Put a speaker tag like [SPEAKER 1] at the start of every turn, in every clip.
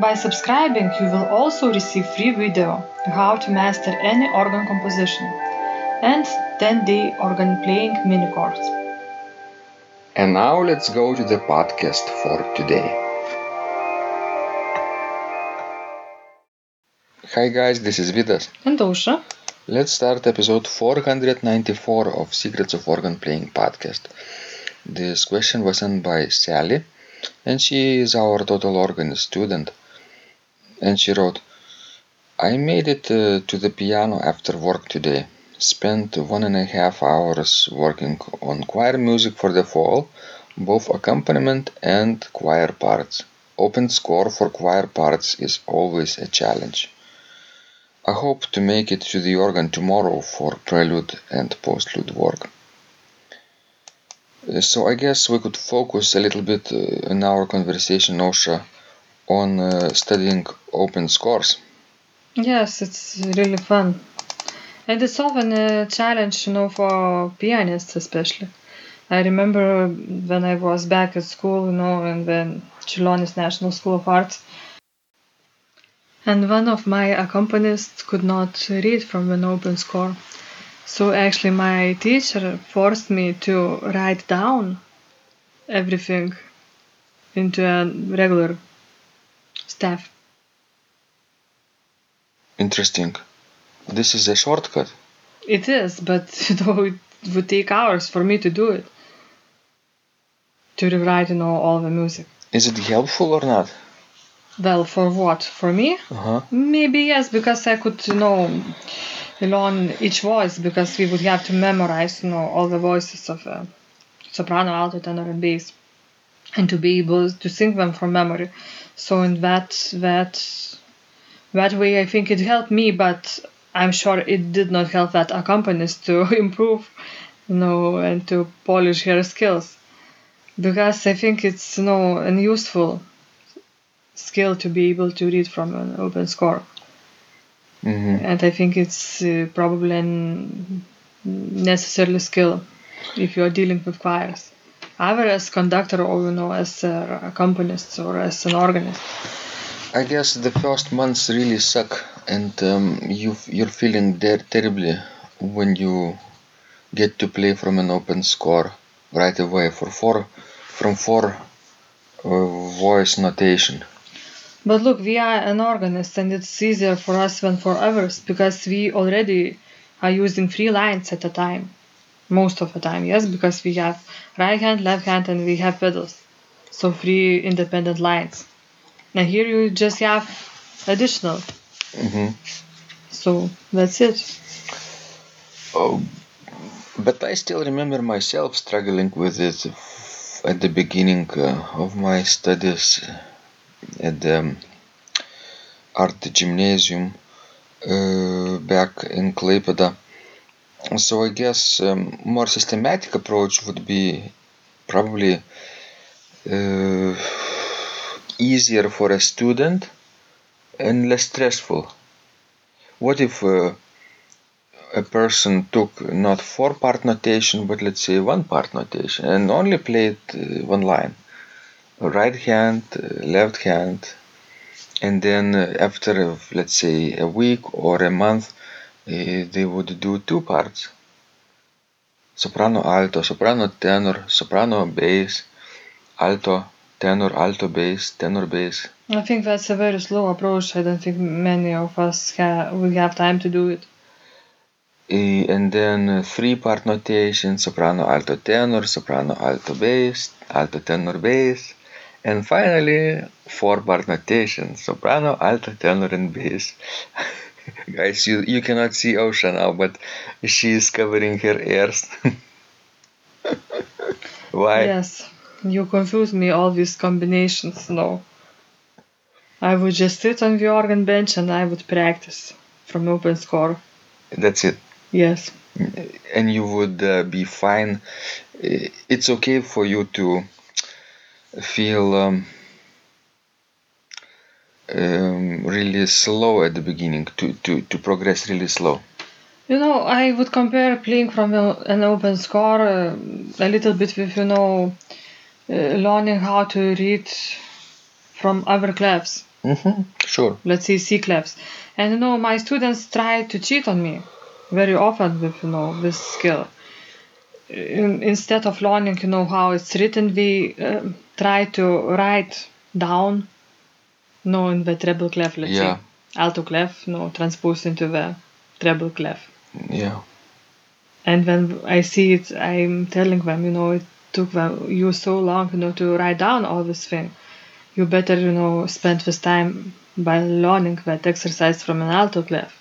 [SPEAKER 1] By subscribing, you will also receive free video how to master any organ composition and 10-day organ playing mini course.
[SPEAKER 2] And now let's go to the podcast for today. Hi guys, this is Vidas.
[SPEAKER 1] And Aušra,
[SPEAKER 2] Let's start episode 494 of Secrets of Organ Playing podcast. This question was sent by Sally, and she is our total organ student. And she wrote, I made it uh, to the piano after work today. Spent one and a half hours working on choir music for the fall, both accompaniment and choir parts. Open score for choir parts is always a challenge. I hope to make it to the organ tomorrow for prelude and postlude work. Uh, So I guess we could focus a little bit uh, in our conversation, Aušra, on uh, studying open scores.
[SPEAKER 1] yes, it's really fun. And it's often a challenge, you know, for pianists especially. I remember when I was back at school, you know, in the Čiurlionis National School of Arts, and one of my accompanists could not read from an open score. So actually, my teacher forced me to write down everything into a regular staff.
[SPEAKER 2] Interesting. This is a shortcut.
[SPEAKER 1] It is, but you know, it would take hours for me to do it. To rewrite, you know, all the music.
[SPEAKER 2] Is it helpful or not?
[SPEAKER 1] Well, for what? For me?
[SPEAKER 2] Uh-huh.
[SPEAKER 1] Maybe yes, because I could, you know, learn each voice because we would have to memorize, you know, all the voices of a soprano, alto, tenor, and bass, and to be able to sing them from memory. So in that that that way, I think it helped me, but I'm sure it did not help that accompanist to improve, you know, and to polish her skills, because I think it's you know an useful skill to be able to read from an open score.
[SPEAKER 2] Hmm
[SPEAKER 1] and I think it's uh, probably an necessary skill if you are dealing with choirs, either as conductor or you know as a accompanist or as an organist.
[SPEAKER 2] I guess the first months really suck, and um, you you're feeling there terribly when you get to play from an open score right away for four from four uh, voice notation.
[SPEAKER 1] But look, we are an organist, and it's easier for us than for others because we already are using three lines at a time, most of the time. Yes, because we have right hand, left hand, and we have pedals, so three independent lines. Now here you just have additional,
[SPEAKER 2] hmm
[SPEAKER 1] so that's it.
[SPEAKER 2] Oh, but I still remember myself struggling with it at the beginning uh, of my studies at the um, art gymnasium uh, back in Klaipeda. So I guess um, more systematic approach would be probably uh, easier for a student and less stressful. What if uh, a person took not four part notation but let's say one part notation and only played uh, one line right hand uh, left hand and then uh, after let's say a week or a month they would do two parts. Soprano alto. Soprano tenor. Soprano bass. Alto tenor, alto bass, tenor bass.
[SPEAKER 1] I think that's a very slow approach. I don't think many of us ha- will have time to do it.
[SPEAKER 2] And then uh, three part notation. Soprano alto tenor. Soprano alto bass. Alto tenor bass. And finally four part notation. Soprano alto tenor and bass guys you you cannot see Ausra now but she is covering her ears why
[SPEAKER 1] Yes, you confuse me all these combinations. No. I would just sit on the organ bench and I would practice from open score.
[SPEAKER 2] that's it
[SPEAKER 1] Yes.
[SPEAKER 2] and you would uh, be fine it's okay for you to feel um, um, really slow at the beginning to, to, to progress really slow
[SPEAKER 1] You know, I would compare playing from an open score uh, a little bit with, you know, uh, learning how to read from other clefs.
[SPEAKER 2] mm-hmm. sure
[SPEAKER 1] let's say C clefs. And you know, my students try to cheat on me very often with you know this skill. In, instead of learning, you know, how it's written, we um try to write down, know, in the treble clef, let's
[SPEAKER 2] Yeah.
[SPEAKER 1] say, alto clef, no, know, transpose into the treble clef.
[SPEAKER 2] yeah
[SPEAKER 1] And when I see it, I'm telling them, you know, it took them, you so long, you know, to write down all this thing. You better, you know, spend this time by learning that exercise from an alto clef.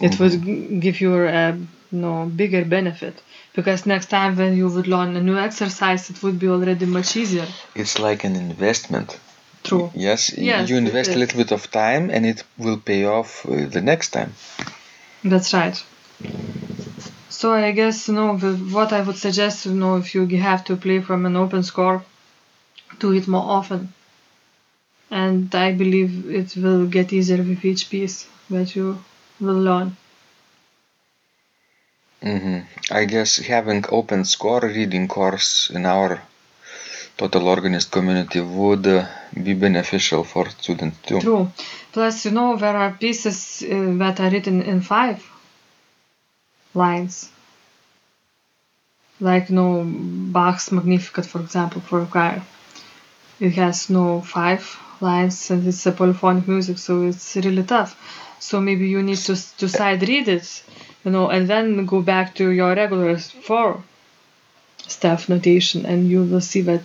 [SPEAKER 1] It would mm-hmm. give you a you know, bigger benefit because next time when you would learn a new exercise, it would be already much easier.
[SPEAKER 2] it's like an investment
[SPEAKER 1] True.
[SPEAKER 2] yes,
[SPEAKER 1] Yes,
[SPEAKER 2] you invest a little bit of time and it will pay off uh, the next time
[SPEAKER 1] That's right. So I guess you know what I would suggest you know if you have to play from an open score, do it more often. And I believe it will get easier with each piece that you will learn.
[SPEAKER 2] hmm I guess having open score reading course in our total organist community would uh, be beneficial for students too.
[SPEAKER 1] True. Plus, you know there are pieces uh, that are written in five lines. Like you know Bach's Magnificat, for example, for choir. It has no five lines and it's a polyphonic music, so it's really tough. So maybe you need to to sight read it, you know, and then go back to your regular four staff notation, and you will see that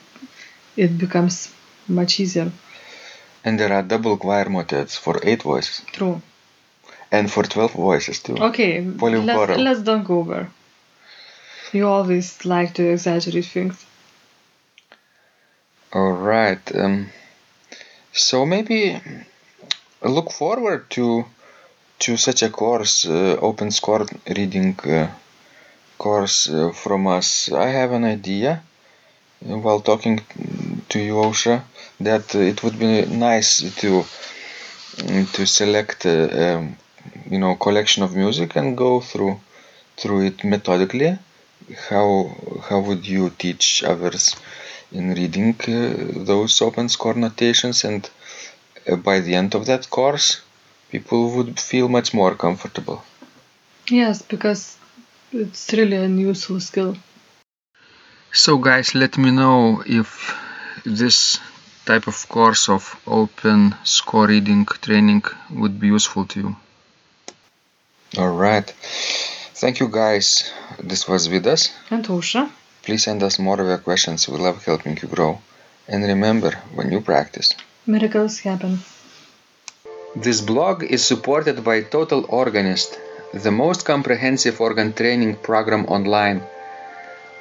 [SPEAKER 1] it becomes much easier.
[SPEAKER 2] And there are double choir motets for eight voices
[SPEAKER 1] True.
[SPEAKER 2] and for 12 voices too.
[SPEAKER 1] Okay, let's, let's don't go there. You always like to exaggerate things.
[SPEAKER 2] All right. Um, so maybe look forward to to such a course, uh, open score reading uh, course uh, from us. I have an idea while talking to you, Ausra, that uh, it would be nice to mm, to select a, um, you know collection of music and go through through it methodically. How how would you teach others in reading uh, those open score notations and uh, by the end of that course people would feel much more comfortable
[SPEAKER 1] Yes, because it's really a useful skill.
[SPEAKER 2] so guys let me know if this type of course of open score reading training would be useful to you. All right. Thank you guys. This was vidas
[SPEAKER 1] And Ausra,
[SPEAKER 2] please send us more of your questions. We love helping you grow. And remember when you practice.
[SPEAKER 1] Miracles happen.
[SPEAKER 2] This blog is supported by Total Organist, the most comprehensive organ training program online,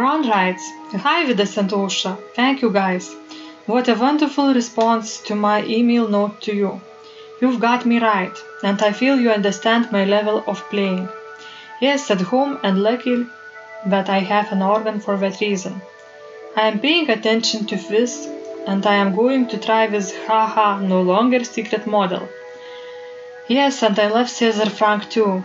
[SPEAKER 1] Ron writes, Hi Vidas and Aušra, thank you guys. What a wonderful response to my email note to you. You've got me right, and I feel you understand my level of playing. Yes, at home and lucky that I have an organ for that reason. I am paying attention to this, and I am going to try this haha no longer secret model. Yes, and I love César Franck too.